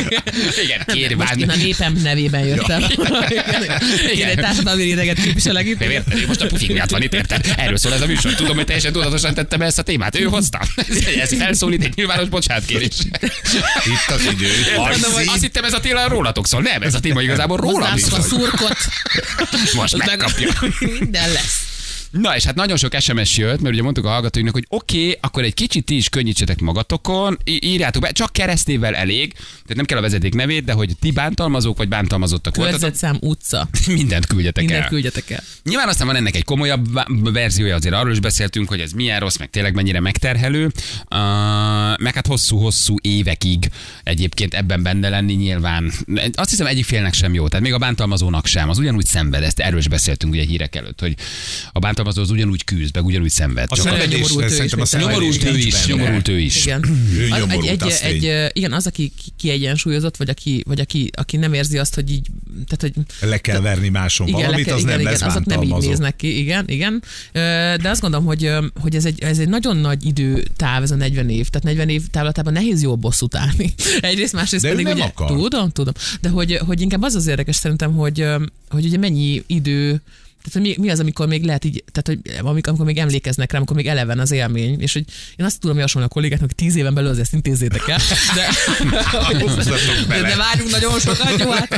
Igen, kérj, Most én a népem nevében jöttem. Én egy társadalmi réteget képviselek itt. Most a pufik miatt van itt, érted? Erről szól ez a műsor. Tudom, hogy teljesen tudatosan tettem be ezt a témát. Ő hozta. Ez felszólít egy nyilvános bocsánatkérés. Itt az idő. Azt hittem ez a téma rólatok szól. Nem, ez a téma igazából rólam is. Hozzászok a szurkot. Most megkapja. Minden lesz. Na, és hát nagyon sok SMS jött, mert ugye mondtuk a hallgatóinknak, hogy oké, okay, akkor egy kicsit ti is könnyítsetek magatokon, írjátok be, csak keresztnével elég, tehát nem kell a vezeték nevét, de hogy ti bántalmazók vagy bántalmazottak voltatok, Körzetszám utca. mindent küldjetek Mindent el. küldjetek el. Nyilván aztán van ennek egy komolyabb verziója, azért arról is beszéltünk, hogy ez milyen rossz, meg tényleg mennyire megterhelő, uh, meg hát hosszú-hosszú évekig egyébként ebben benne lenni nyilván. Azt hiszem egyik félnek sem jó, tehát még a bántalmazónak sem, az ugyanúgy szenved, ezt erről is beszéltünk ugye hírek előtt, hogy a bántalmazó az ugyanúgy küzd, meg ugyanúgy szenved. A Csak szenvedés, nyomorult ő is, szerintem a nyomorult ő is, nyomorult ő is. Igen. Ő Az- nyomorult, egy, az egy, egy, igen, az, aki ki- kiegyensúlyozott, vagy aki, vagy aki, aki nem érzi azt, hogy így, tehát, hogy Le kell verni máson igen, valamit, kell, az igen, nem igen, lesz azok nem így néznek ki, igen, igen. De azt gondolom, hogy, hogy ez, egy, ez egy nagyon nagy időtáv, ez a 40 év. Tehát 40 év távlatában nehéz jó bosszút állni. Egyrészt, másrészt De pedig ugye, akar. tudom, tudom. De hogy, hogy inkább az az érdekes szerintem, hogy, hogy ugye mennyi idő tehát, hogy mi, mi, az, amikor még lehet így, tehát, hogy amikor, még emlékeznek rá, amikor még eleven az élmény, és hogy én azt tudom javasolni a kollégáknak, hogy tíz éven belül azért ezt intézzétek el, de, de, de várjunk nagyon sokat, jó, hát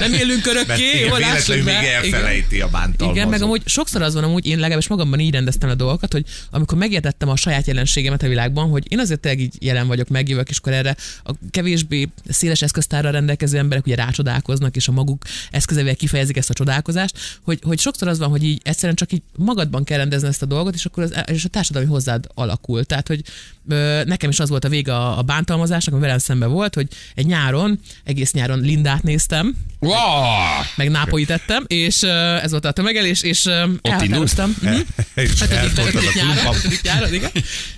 nem élünk örökké, jó, lássuk még. Igen. elfelejti a bántalmazó. Igen, meg amúgy sokszor az van, amúgy én legalábbis magamban így rendeztem a dolgokat, hogy amikor megértettem a saját jelenségemet a világban, hogy én azért tényleg így jelen vagyok, megjövök, és akkor erre a kevésbé széles eszköztárral rendelkező emberek ugye rácsodálkoznak, és a maguk eszközeivel kifejezik ezt a csodálkozást, hogy, hogy sokszor az van, hogy így egyszerűen csak így magadban kell rendezni ezt a dolgot, és akkor az, és a társadalmi hozzád alakul. Tehát, hogy ö, nekem is az volt a vége a, a bántalmazásnak, ami velem szembe volt, hogy egy nyáron, egész nyáron Lindát néztem, Wow! meg nápolyt ettem, és ö, ez volt a tömegelés, és ö, elhatároztam. Mhm. Ötödik a nyáron, nyáron, igen.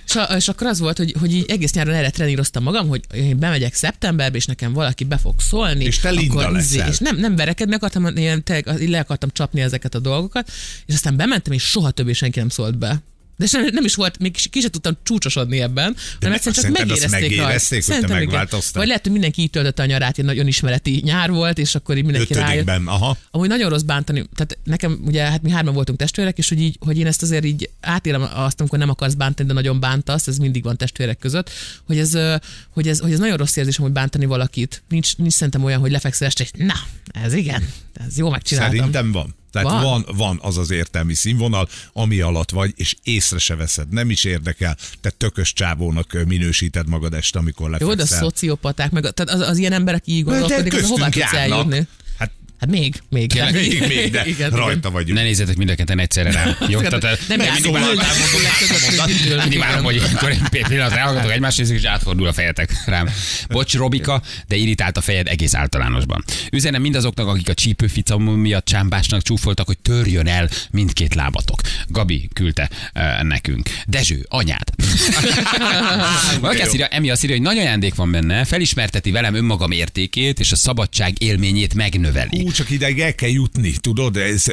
És, a, és akkor az volt, hogy, hogy így egész nyáron erre treníroztam magam, hogy én bemegyek szeptemberbe, és nekem valaki be fog szólni. És te Linda akkor izé-. És nem, nem verekedni akartam, tényleg, így le akartam csapni ezeket a dolgokat, és aztán bementem, és soha többé senki nem szólt be. De sem, nem is volt, még ki sem tudtam csúcsosodni ebben, hanem egyszerűen csak megérezték megérezték, hogy te megváltoztál? Vagy lehet, hogy mindenki így töltötte a nyarát, egy nagy önismereti nyár volt, és akkor így mindenki rájött. Aha. Amúgy nagyon rossz bántani, tehát nekem ugye, hát mi hárman voltunk testvérek, és hogy, így, hogy én ezt azért így átélem azt, amikor nem akarsz bántani, de nagyon bántasz, ez mindig van testvérek között, hogy ez, hogy ez, hogy ez nagyon rossz érzés, hogy bántani valakit. Nincs, nincs szerintem olyan, hogy lefekszel este, és na, ez igen, ez jó megcsináltam. Szerintem van. Tehát Van? van. van, az az értelmi színvonal, ami alatt vagy, és észre se veszed, nem is érdekel, te tökös csávónak minősíted magad este, amikor Jó, de lefekszel. szociopaták, meg tehát az, az ilyen emberek így gondolkodik, hová köztünk tudsz eljutni? Hát még, még. Tényleg? Hát még, még, de igen, rajta vagyunk. Ne nézzetek mind a ketten egyszerre rám. Jó, Igen. tehát Nem mindig várom- mindig várom, hogy akkor egy pillanatra elhallgatok egymást és átfordul a fejetek rám. Bocs, Robika, de irritált a fejed egész általánosban. Üzenem mindazoknak, akik a csípőfica miatt csámbásnak csúfoltak, hogy törjön el mindkét lábatok. Gabi küldte uh, nekünk. Dezső, anyád. Valaki azt írja, Emi azt írja, hogy nagy ajándék van benne, felismerteti velem önmagam értékét, és a szabadság élményét megnöveli. Jó, csak ideig el kell jutni, tudod? Ez,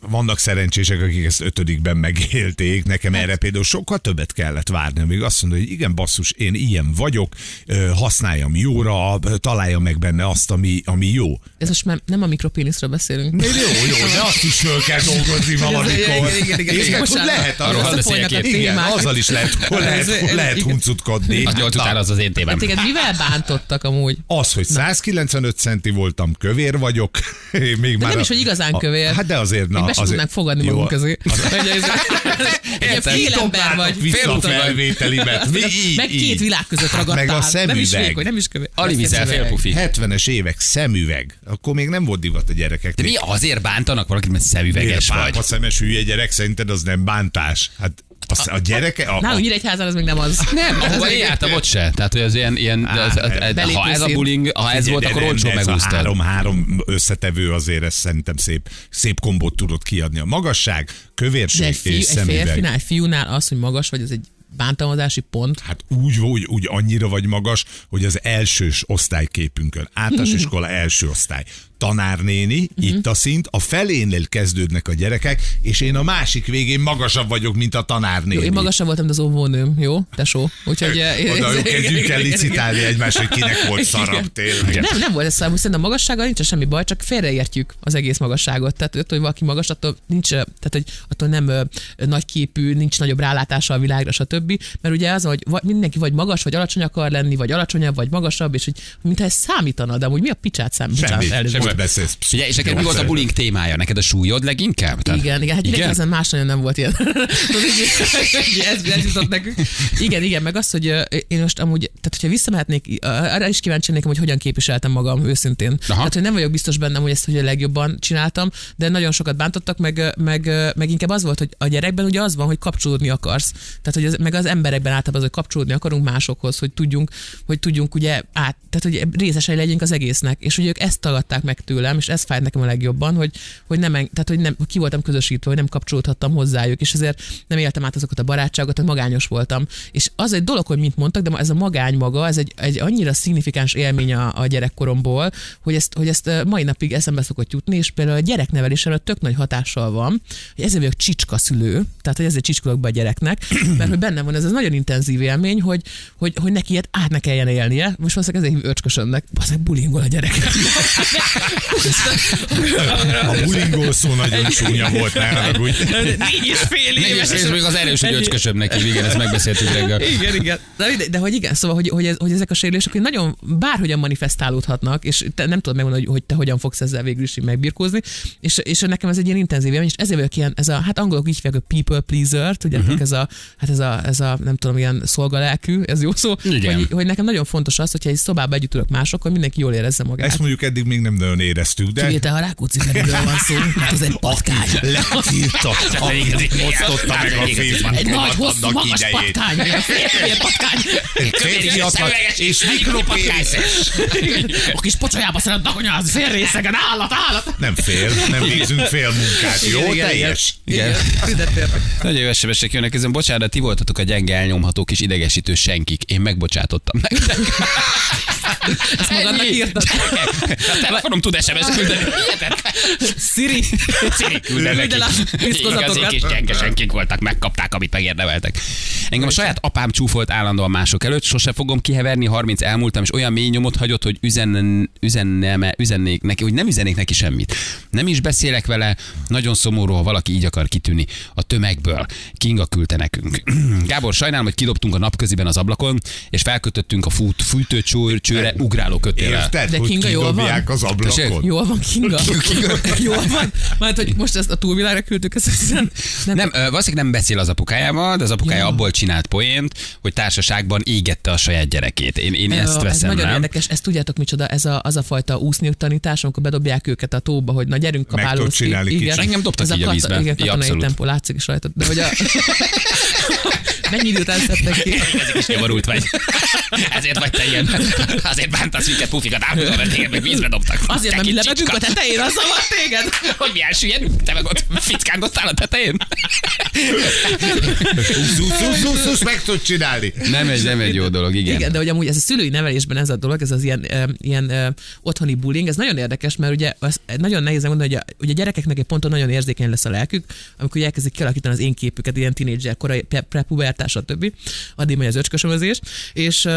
vannak szerencsések, akik ezt ötödikben megélték. Nekem Hát- erre például sokkal többet kellett várni, amíg azt mondja, hogy igen, basszus, én ilyen vagyok, használjam jóra, találjam meg benne azt, ami, ami jó. Ez most már nem a mikropéniszről beszélünk. De jó, jó, de azt is föl kell dolgozni valamikor. Igen, igen, igen, lehet Arról ki. igen, azzal is lehet, lehet, lehet huncutkodni. Az az az én témám. Hát téged mivel bántottak amúgy? Az, hogy 195 centi voltam, kövér vagyok. Én Még De már nem a- is, hogy igazán a- kövér. Hát de azért, na, Még be sem azért. fogadni Jó, magunk közé. Egy fél ember vagy. Vissza a felvételimet. Mi így, Meg két világ között Hát ragadtál. meg a Nem is szemüveg. vékony, nem is kövér. Ali vizel fél pufi. 70-es évek szemüveg. Akkor még nem volt divat a gyerekek. De mi azért bántanak valakit, mert szemüveges vagy? A szemes hülye gyerek, szerinted az nem bántás? Hát a, a gyereke... A, a, Nálunk Nyíregyházan az még nem az. Nem, ahova Ez én jártam ott se. Tehát, hogy az ilyen, ilyen az, az, az, ha ez a bullying, ha ez volt, akkor olcsó megúsztad. három, három összetevő azért ez szerintem szép, szép kombót tudott kiadni. A magasság, kövérség és egy szemüveg. férfinál, fiúnál az, hogy magas vagy, az egy bántalmazási pont. Hát úgy, úgy, úgy annyira vagy magas, hogy az elsős osztályképünkön, általános iskola első osztály, tanárnéni, Mhm. itt a szint, a felénél kezdődnek a gyerekek, és én a másik végén magasabb vagyok, mint a tanárnéni. Jó, én magasabb voltam, de az óvónőm, jó? Tesó. Úgyhogy... eh, Oda jó, igen, el licitálni egymás, hogy kinek volt szarabb, tényleg. Nem, nem volt ez szám, szerintem a magassággal nincs semmi baj, csak félreértjük az egész magasságot. Tehát hogy valaki magas, attól nincs, eh, tehát hogy attól nem ö, nagyképű, nincs nagyobb rálátása a világra, stb. Mert ugye az, hogy mindenki vagy magas, vagy alacsony akar lenni, vagy alacsonyabb, vagy magasabb, és hogy mintha ez számítana, de amúgy mi a picsát számít? Semmi, Bocsánat, beszélsz. Ugye, és neked mi volt a bullying témája? Neked a súlyod leginkább? Tehát- Igen, igen, hát Igen? ezen más nagyon nem volt ilyen. Ez, ez jutott nekünk. Igen, igen, meg az, hogy én most amúgy, tehát hogyha visszamehetnék, arra is kíváncsi lennék, hogy hogyan képviseltem magam őszintén. Aha. Tehát, hogy nem vagyok biztos bennem, hogy ezt hogy a legjobban csináltam, de nagyon sokat bántottak, meg, meg, meg inkább az volt, hogy a gyerekben ugye az van, hogy kapcsolódni akarsz. Tehát, hogy ez, meg az emberekben általában az, hogy kapcsolódni akarunk másokhoz, hogy tudjunk, hogy tudjunk ugye át, tehát hogy részesei legyünk az egésznek. És hogy ők ezt tagadták meg tőlem, és ez fájt nekem a legjobban, hogy, hogy nem, tehát, hogy nem, ki voltam közösítve, hogy nem kapcsolódhattam hozzájuk, és ezért nem éltem át azokat a barátságokat, hogy magányos voltam. És az egy dolog, hogy mint mondtak, de ez a magány maga, ez egy, egy annyira szignifikáns élmény a, a gyerekkoromból, hogy ezt, hogy ezt mai napig eszembe szokott jutni, és például a gyereknevelésre tök nagy hatással van, hogy ezért vagyok csicska szülő, tehát hogy ezért csicskolok be a gyereknek, mert hogy bennem van ez, ez nagyon intenzív élmény, hogy, hogy, hogy neki ilyet át ne kelljen élnie. Most valószínűleg ezért hív öcskösönnek. Bazdmeg bulingol a gyerek. A bulingó szó nagyon csúnya volt, ne haragudj. Négy és fél éves. és és még az erős, hogy öcskösöm neki, igen, ezt megbeszéltük reggel. Igen, igen. De, de, de hogy igen, szóval, hogy, hogy, ez, hogy ezek a sérülések hogy nagyon bárhogyan manifestálódhatnak, és te nem tudod megmondani, hogy, hogy te hogyan fogsz ezzel végül is megbirkózni, és, és nekem ez egy ilyen intenzív élmény, és ezért vagyok ilyen, ez a, hát angolok így hívják, a people pleaser, tudjátok, uh-huh. ez a, hát ez a, ez a, nem tudom, ilyen szolgalelkű, ez jó szó, Igen. Hogy, hogy, nekem nagyon fontos az, hogyha egy szobába együtt ülök másokkal, mindenki jól érezze magát. Ezt mondjuk eddig még nem nagyon éreztük, de Kivétel, ha Rákóczi Feriről van szó, hát az egy patkány. letiltott, osztotta meg a Facebook Egy nagy, hosszú, magas idejét. patkány, férfi patkány. Férfiatlan és mikropéniszes. A kis pocsolyába szeretnek anyázni, fél részegen, állat, állat. Nem fél, nem végzünk fél munkát, jó? Teljes. Igen. Nagyon jó SMS-ek jönnek ezen. Bocsánat, ti voltatok a gyenge elnyomható kis idegesítő senkik. Én megbocsátottam nektek. Ezt magadnak írtad. A telefonom tud SMS küldeni. Siri. Siri küldeni Küld el a nekik. piszkozatokat. Igazi kis gyenge senkik voltak, megkapták, amit megérdemeltek. Engem a saját apám csúfolt állandóan mások előtt, sose fogom kiheverni, 30 elmúltam, és olyan mély nyomot hagyott, hogy üzen, üzenneme, üzennék neki, hogy nem üzennék neki semmit. Nem is beszélek vele, nagyon szomorú, ha valaki így akar kitűnni a tömegből. Kinga küldte nekünk. Gábor, sajnálom, hogy kidobtunk a napköziben az ablakon, és felkötöttünk a fút, fűtőcsőre ugráló kötéllel. Érted, De Kinga jól van? az ablakon? Jól van, Kinga. Jól van. Mert hogy most ezt a túlvilágra küldtük, ezt hiszen nem, Nem, valószínűleg nem beszél az apukájával, de az apukája Ja. abból csinált poént, hogy társaságban égette a saját gyerekét. Én, én ezt ez veszem nagyon rám. érdekes, ezt tudjátok micsoda, ez a, az a fajta úszni tanítás, amikor bedobják őket a tóba, hogy na gyerünk csinálni ki. kicsit. Engem dobtak ez így a kata- vízbe. Igen, katonai tempó látszik is rajtad. De hogy a... Mennyi idő után szedtek ki? Ezek is nyomorult vagy. Ezért vagy te ilyen. Azért bántasz minket pufikat álmodva, mert téged meg vízbe dobtak. Azért, mi kis lebegünk a tetején, az zavart téged. Hogy milyen süllyedünk? Te meg ott fickándottál a tetején? Szusz, meg tudod csinálni. Nem egy, nem egy jó dolog, igen. Igen, de hogy amúgy ez a szülői nevelésben ez a dolog, ez az ilyen, ilyen otthoni bullying, ez nagyon érdekes, mert ugye az nagyon nehéz mondani, hogy a, ugye a gyerekeknek egy ponton nagyon érzékeny lesz a lelkük, amikor ugye elkezdik kialakítani az én képüket, ilyen tínédzser, korai pre- prepubertás, stb. Addig megy az öcskösömözés, és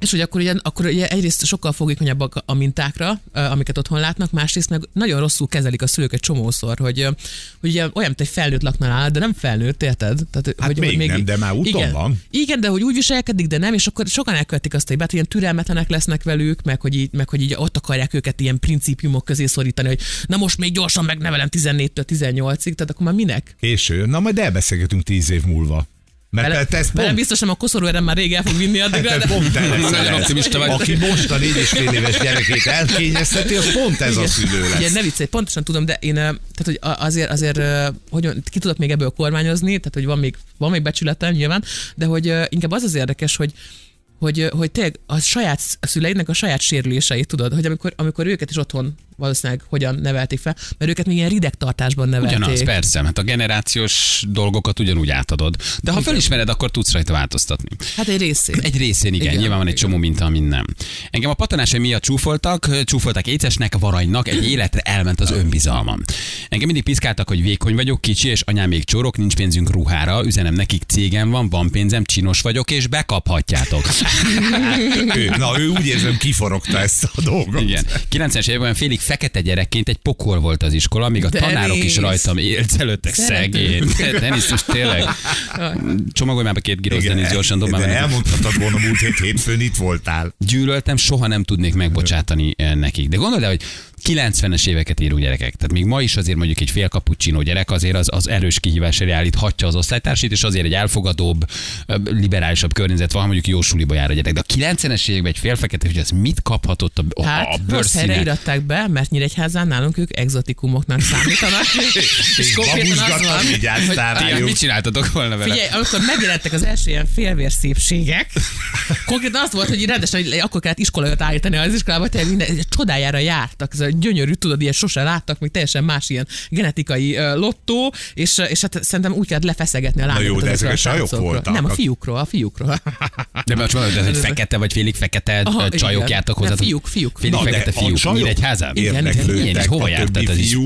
és hogy akkor ugye, akkor ugye egyrészt sokkal fogékonyabbak a mintákra, amiket otthon látnak, másrészt meg nagyon rosszul kezelik a szülők egy csomószor, hogy, hogy ugye olyan, mint egy felnőtt lakna nálad, de nem felnőtt, érted? Tehát, Hát még nem, de már úton igen, van. Igen, de hogy úgy viselkedik, de nem, és akkor sokan elkövetik azt a hibát, hogy ilyen türelmetlenek lesznek velük, meg hogy, így, meg hogy így ott akarják őket ilyen principiumok közé szorítani, hogy na most még gyorsan megnevelem 14-től 18-ig, tehát akkor már minek? Késő. Na majd elbeszélgetünk tíz év múlva. Mert Vele, te ezt pont, biztosan a koszorú erem már rég el fog vinni addigra, te de... pont Nagyon ez. optimista vagy. Aki most a négy és fél éves gyerekét elkényezteti, az pont ez a szülő Igen, lesz. ne viccelj, pontosan tudom, de én, tehát hogy a- azért, azért hogy ki tudok még ebből kormányozni, tehát hogy van még, van még becsületem nyilván, de hogy inkább az az érdekes, hogy hogy, hogy tényleg a saját szüleidnek a saját sérüléseit tudod, hogy amikor, amikor őket is otthon valószínűleg hogyan nevelték fel, mert őket még ilyen rideg tartásban nevelték. Ugyanaz, persze, hát a generációs dolgokat ugyanúgy átadod. De ha felismered, akkor tudsz rajta változtatni. Hát egy részén. Egy részén igen, igen Igen, nyilván van egy igen. csomó minta, amin nem. Engem a patanásai miatt csúfoltak, csúfoltak écesnek, varanynak, egy életre elment az önbizalmam. Engem mindig piszkáltak, hogy vékony vagyok, kicsi, és anyám még csorok, nincs pénzünk ruhára, üzenem nekik, cégem van, van pénzem, csinos vagyok, és bekaphatjátok. Ő, na, ő úgy érzem kiforogta ezt a dolgot. Igen. 90-es években félig fekete gyerekként egy pokol volt az iskola, míg a Denis. tanárok is rajtam élcelődtek szegény. Denis, most tényleg. Csomagolj már be két girosz, Denis, gyorsan dob már elmondhatod volna múlt hét hétfőn itt voltál. gyűlöltem, soha nem tudnék megbocsátani eh, nekik. De gondold el, hogy 90-es éveket író gyerekek. Tehát még ma is azért mondjuk egy fél cappuccino gyerek azért az, az erős kihívás elé állíthatja az osztálytársait, és azért egy elfogadóbb, liberálisabb környezet van, mondjuk jó suliba jár a gyerek. De a 90-es években egy félfekete, hogy ez mit kaphatott a, Hát, a bőrszíne? iratták be, mert Nyíregyházán nálunk ők exotikumoknak számítanak. És konkrétan az van, rájuk. mit csináltatok volna vele? Figyelj, amikor megjelentek az első ilyen félvér szépségek, konkrétan az volt, hogy rendesen, hogy akkor kellett iskolajat állítani az iskolába, tényleg minden csodájára jártak, ez gyönyörű, tudod, ilyen sose láttak, még teljesen más ilyen genetikai lottó, és, és hát szerintem úgy kellett lefeszegetni a lányokat. jó, de ezek a sajok srácokról. voltak. Nem, a fiúkról, a fiúkról. De most mondod, de hogy fekete vagy félig fekete Aha, csajok igen. jártak hozzá. fiúk, fiúk. Félig Na, fekete fiúk. csajok Nyíregyházán? Igen, igen, igen. Érdeklődtek hova a jártad ez is?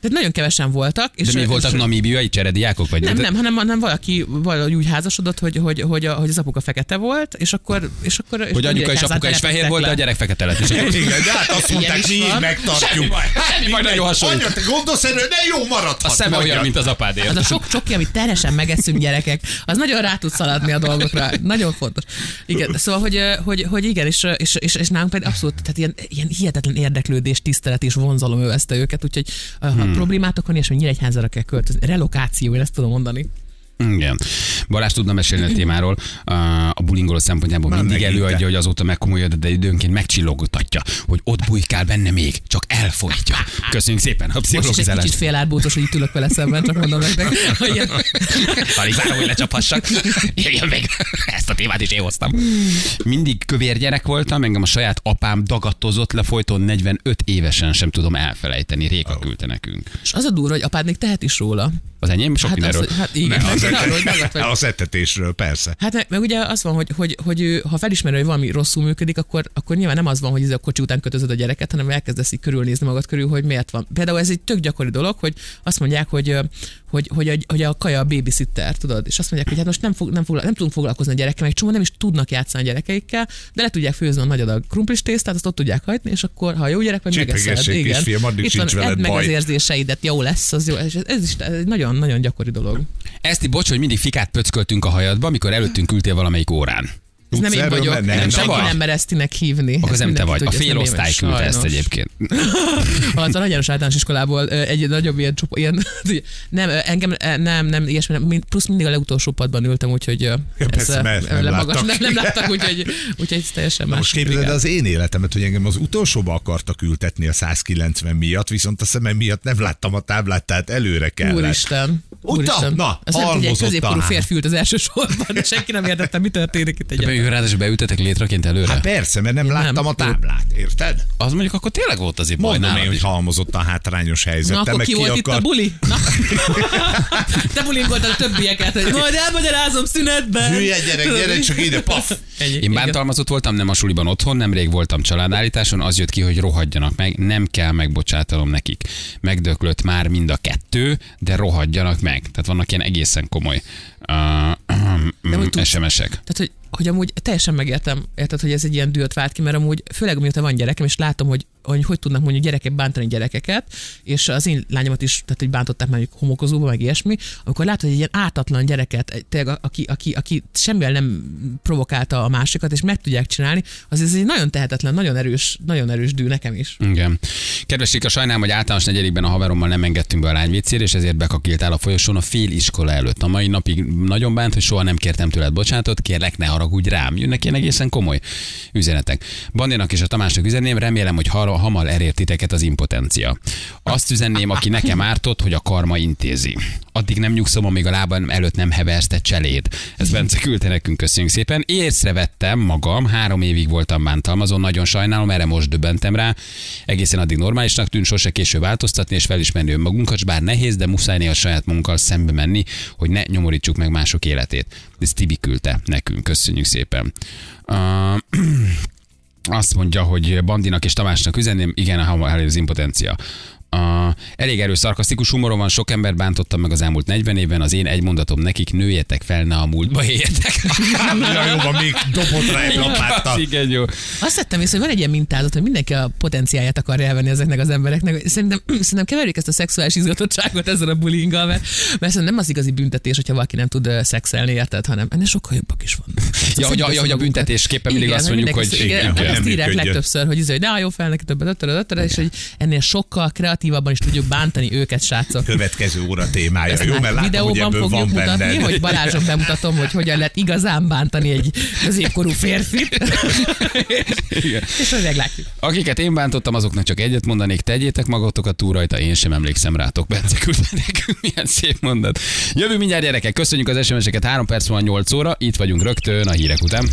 Tehát nagyon kevesen voltak. És, De mi voltak és, namíbiai cserediákok? Vagy nem, nem, hanem, hanem valaki valahogy úgy házasodott, hogy, hogy, hogy, a, hogy az apuka fekete volt, és akkor... És akkor és Hogy anyuka és apuka is fehér volt, de a gyerek fekete lett. És akkor- Igen, de hát azt mondták, mi így megtartjuk. Semmi baj, nagyon hasonlít. Anya, te gondolsz erről, de jó maradhat. A szeme olyan, mint az apádé. Az a sok csoki, amit terhesen megeszünk gyerekek, az nagyon rá tud szaladni a dolgokra. Nagyon fontos. Igen, szóval, hogy, hogy, hogy igen, és, és, és, és nálunk pedig abszolút, tehát ilyen, ilyen hihetetlen érdeklődés, tisztelet és vonzalom övezte őket, úgyhogy hmm. problémátok van, és hogy Nyíregyházára kell költözni. Relokáció, én ezt tudom mondani. Igen. Balázs tudna mesélni a témáról. A bulingoló szempontjából Már mindig előadja, hogy azóta megkomolyodott, de időnként megcsillogotatja, hogy ott bujkál benne még, csak elfolytja. Köszönjük szépen a Most is egy kicsit félárbótos, hogy itt ülök vele szemben, csak mondom nektek. hogy ilyen- Alig várom, hogy lecsaphassak. Jöjjön meg. Ezt a témát is én hoztam. Mindig kövér gyerek voltam, engem a saját apám dagadtozott le folyton 45 évesen sem tudom elfelejteni. Réka küldte nekünk. És az a durva, hogy apád még tehet is róla. Az enyém sok Hát, mindenről. az, hát igen, Ne, az, arról, hogy vagy. az etetésről, persze. Hát meg, meg ugye az van, hogy, hogy, hogy ő, ha felismeri, hogy valami rosszul működik, akkor, akkor nyilván nem az van, hogy ez a kocsi után kötözöd a gyereket, hanem elkezdesz így körülnézni magad körül, hogy miért van. Például ez egy tök gyakori dolog, hogy azt mondják, hogy, hogy, hogy, a, hogy a kaja a babysitter, tudod? És azt mondják, hogy hát most nem, fog, nem, fogla, nem tudunk foglalkozni a gyerekkel, meg csomó nem is tudnak játszani a gyerekeikkel, de le tudják főzni a nagy adag krumplis tésztát, azt ott tudják hagyni, és akkor, ha jó gyerek vagy, megeszed. Igen. kisfiam, addig Itt sincs van, veled meg baj. az érzéseidet, jó lesz, az jó. És ez, ez is egy nagyon-nagyon gyakori dolog. Eszti, bocs, hogy mindig fikát pöcköltünk a hajadba, amikor előttünk ültél valamelyik órán. Ez nem én vagyok, menni? nem, senki nem mer Esztinek hívni. Akkor Ezt nem te vagy. A tudja, ez fél osztály küldte ezt egyébként. Az a nagyon általános iskolából egy nagyobb ilyen, csupa, ilyen nem, engem nem, nem, ilyesmi, nem, plusz mindig a legutolsó padban ültem, úgyhogy ö, persze, ö, mert nem lemagas- láttak. nem, nem láttak, úgyhogy, úgyhogy ez teljesen más. Most képzeld az én életemet, hogy engem az utolsóba akartak ültetni a 190 miatt, viszont a szemem miatt nem láttam a táblát, tehát előre kellett. Úristen. Úristen, Na, ez nem egy középkorú a férfi ült az első sorban, senki nem értette, mi történik itt De még ráadásul beütetek létraként előre? Hát persze, mert nem láttam a táblát, érted? az mondjuk akkor tényleg volt azért baj Mondom én, hogy halmozott a hátrányos helyzet. Na, Te akkor meg ki volt itt a buli? Na. Te bulingoltad a többieket, hogy majd elmagyarázom szünetben. Hülye gyerek, gyere csak ide, paf! Ennyi, Én bántalmazott voltam, nem a suliban otthon, nemrég voltam családállításon, az jött ki, hogy rohadjanak meg, nem kell megbocsátanom nekik. Megdöklött már mind a kettő, de rohadjanak meg. Tehát vannak ilyen egészen komoly uh, SMS-ek. Tehát, hogy, hogy amúgy teljesen megértem, érted, hogy ez egy ilyen dühöt vált ki, mert amúgy főleg mióta van gyerekem, és látom, hogy hogy, hogy tudnak mondjuk gyerekek bántani gyerekeket, és az én lányomat is, tehát hogy bántották mondjuk homokozóba, meg ilyesmi, amikor látod, hogy egy ilyen ártatlan gyereket, tényleg, aki, aki, aki semmivel nem provokálta a másikat, és meg tudják csinálni, az ez egy nagyon tehetetlen, nagyon erős, nagyon erős dű nekem is. Igen. Kedves Rika, sajnálom, hogy általános negyedikben a haverommal nem engedtünk be a lányvécére, és ezért bekakiltál a folyosón a fél iskola előtt. A mai napig nagyon bánt, hogy soha nem kértem tőled bocsánatot, kérlek, ne haragudj rám. Jönnek ilyen egészen komoly üzenetek. Bandinak és a Tamásnak üzenném, remélem, hogy har- hamar elér titeket az impotencia. Azt üzenném, aki nekem ártott, hogy a karma intézi. Addig nem nyugszom, amíg a lábam előtt nem heversz te cseléd. Ez Bence küldte nekünk, köszönjük szépen. Észrevettem magam, három évig voltam bántalmazon, nagyon sajnálom, erre most döbbentem rá. Egészen addig normálisnak tűnt, sose késő változtatni és felismerni önmagunkat, bár nehéz, de muszáj néha saját munkkal szembe menni, hogy ne nyomorítsuk meg mások életét. Ez Tibi küldte nekünk, köszönjük szépen. Uh, azt mondja, hogy Bandinak és Tamásnak üzenném, igen, ha elér az impotencia. A, elég erős szarkasztikus humorom van, sok ember bántottam meg az elmúlt 40 évben, az én egy mondatom nekik, nőjetek fel, ne a múltba éljetek. Ja, jó, van, még dobott rá egy lapáttal. Igen, jó. Azt vettem észre, hogy van egy ilyen mintázat, hogy mindenki a potenciáját akarja elvenni ezeknek az embereknek. Szerintem, szerintem keverjük ezt a szexuális izgatottságot ezzel a bullyinggal, mert, mert szerintem nem az igazi büntetés, hogyha valaki nem tud szexelni, érted, hanem ennél sokkal jobbak is vannak. Ja, hogy a, ja, hogy a büntetésképpen mindig Igen, azt mondjuk, hogy mindenki- igen, igen, ezt nem írják működjön. legtöbbször, hogy, izé, hogy ne álljon fel neki többet, ötörö, ötörö, és hogy ennél sokkal kreatívabban is tudjuk bántani őket, srácok. Következő óra témája. Ezt Jó, mert látom, hogy videóban ebből fogjuk van mutatni, benned. hogy Balázson bemutatom, hogy hogyan lehet igazán bántani egy középkorú férfit. És hogy meglátjuk. Akiket én bántottam, azoknak csak egyet mondanék, tegyétek magatokat túl rajta, én sem emlékszem rátok, Bence küldte nekünk, milyen szép mondat. Jövő mindjárt gyerekek, köszönjük az SMS-eket, 3 perc van 8 óra, itt vagyunk rögtön a hírek után.